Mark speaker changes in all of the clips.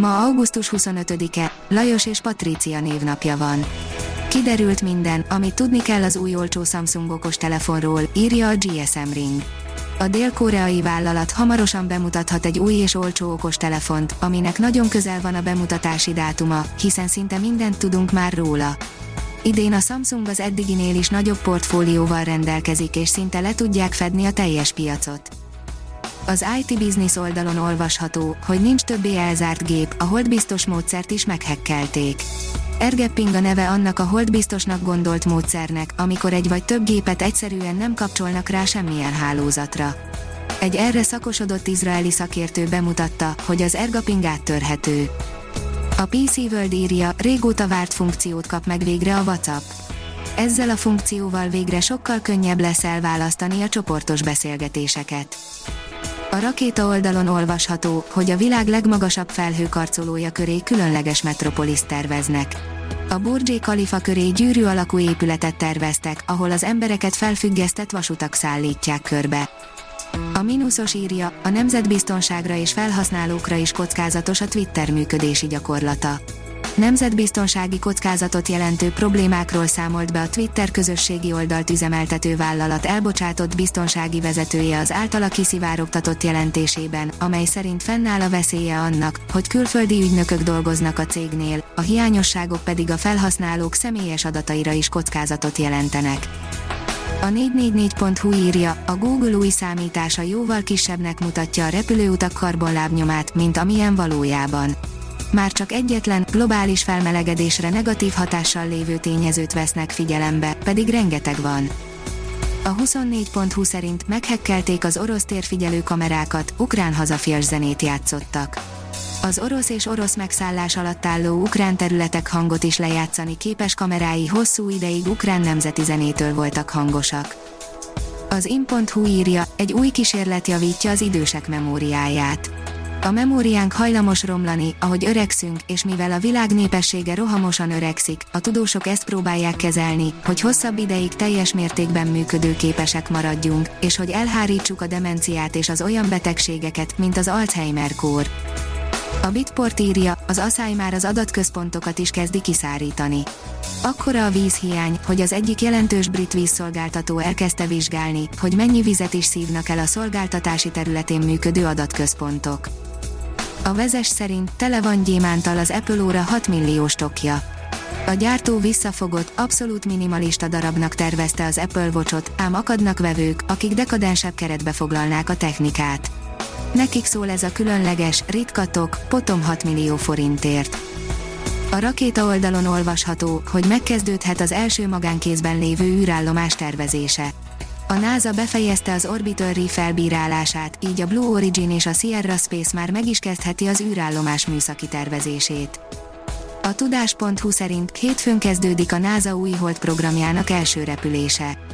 Speaker 1: Ma augusztus 25-e, Lajos és Patrícia névnapja van. Kiderült minden, amit tudni kell az új olcsó Samsung okos telefonról, írja a GSM Ring. A dél-koreai vállalat hamarosan bemutathat egy új és olcsó okos telefont, aminek nagyon közel van a bemutatási dátuma, hiszen szinte mindent tudunk már róla. Idén a Samsung az eddiginél is nagyobb portfólióval rendelkezik és szinte le tudják fedni a teljes piacot. Az IT Business oldalon olvasható, hogy nincs többé elzárt gép, a holdbiztos módszert is meghekkelték. Ergepping a neve annak a holdbiztosnak gondolt módszernek, amikor egy vagy több gépet egyszerűen nem kapcsolnak rá semmilyen hálózatra. Egy erre szakosodott izraeli szakértő bemutatta, hogy az ergaping áttörhető. A PC World írja, régóta várt funkciót kap meg végre a WhatsApp. Ezzel a funkcióval végre sokkal könnyebb lesz elválasztani a csoportos beszélgetéseket. A rakéta oldalon olvasható, hogy a világ legmagasabb felhőkarcolója köré különleges metropolis terveznek. A Burj Khalifa köré gyűrű alakú épületet terveztek, ahol az embereket felfüggesztett vasutak szállítják körbe. A mínuszos írja, a nemzetbiztonságra és felhasználókra is kockázatos a Twitter működési gyakorlata nemzetbiztonsági kockázatot jelentő problémákról számolt be a Twitter közösségi oldalt üzemeltető vállalat elbocsátott biztonsági vezetője az általa kiszivárogtatott jelentésében, amely szerint fennáll a veszélye annak, hogy külföldi ügynökök dolgoznak a cégnél, a hiányosságok pedig a felhasználók személyes adataira is kockázatot jelentenek. A 444.hu írja, a Google új számítása jóval kisebbnek mutatja a repülőutak karbonlábnyomát, mint amilyen valójában már csak egyetlen, globális felmelegedésre negatív hatással lévő tényezőt vesznek figyelembe, pedig rengeteg van. A 24.20 szerint meghekkelték az orosz térfigyelő kamerákat, ukrán hazafias zenét játszottak. Az orosz és orosz megszállás alatt álló ukrán területek hangot is lejátszani képes kamerái hosszú ideig ukrán nemzeti zenétől voltak hangosak. Az in.hu írja, egy új kísérlet javítja az idősek memóriáját a memóriánk hajlamos romlani, ahogy öregszünk, és mivel a világ népessége rohamosan öregszik, a tudósok ezt próbálják kezelni, hogy hosszabb ideig teljes mértékben működőképesek maradjunk, és hogy elhárítsuk a demenciát és az olyan betegségeket, mint az Alzheimer-kór. A Bitport írja, az asszály már az adatközpontokat is kezdi kiszárítani. Akkora a vízhiány, hogy az egyik jelentős brit vízszolgáltató elkezdte vizsgálni, hogy mennyi vizet is szívnak el a szolgáltatási területén működő adatközpontok. A vezes szerint tele van gyémántal az Apple óra 6 milliós tokja. A gyártó visszafogott, abszolút minimalista darabnak tervezte az Apple Watchot, ám akadnak vevők, akik dekadensebb keretbe foglalnák a technikát. Nekik szól ez a különleges, ritka tok, potom 6 millió forintért. A rakéta oldalon olvasható, hogy megkezdődhet az első magánkézben lévő űrállomás tervezése. A NASA befejezte az Orbital Reef felbírálását, így a Blue Origin és a Sierra Space már meg is kezdheti az űrállomás műszaki tervezését. A tudás.hu szerint hétfőn kezdődik a NASA új hold programjának első repülése.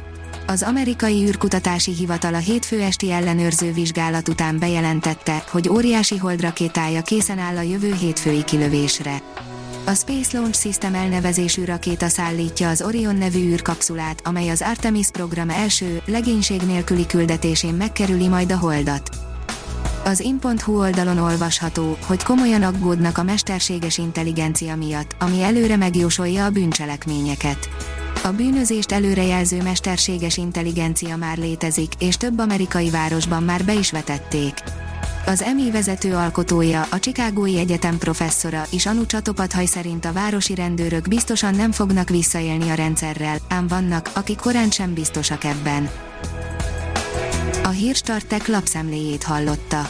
Speaker 1: Az amerikai űrkutatási hivatal a hétfő esti ellenőrző vizsgálat után bejelentette, hogy óriási holdrakétája készen áll a jövő hétfői kilövésre. A Space Launch System elnevezésű rakéta szállítja az Orion nevű űrkapszulát, amely az Artemis program első, legénység nélküli küldetésén megkerüli majd a holdat. Az in.hu oldalon olvasható, hogy komolyan aggódnak a mesterséges intelligencia miatt, ami előre megjósolja a bűncselekményeket. A bűnözést előrejelző mesterséges intelligencia már létezik, és több amerikai városban már be is vetették. Az EMI vezető alkotója, a Chicagói Egyetem professzora is Anu Csatopathaj szerint a városi rendőrök biztosan nem fognak visszaélni a rendszerrel, ám vannak, akik korán sem biztosak ebben. A Hírstartek lapszemléjét hallotta.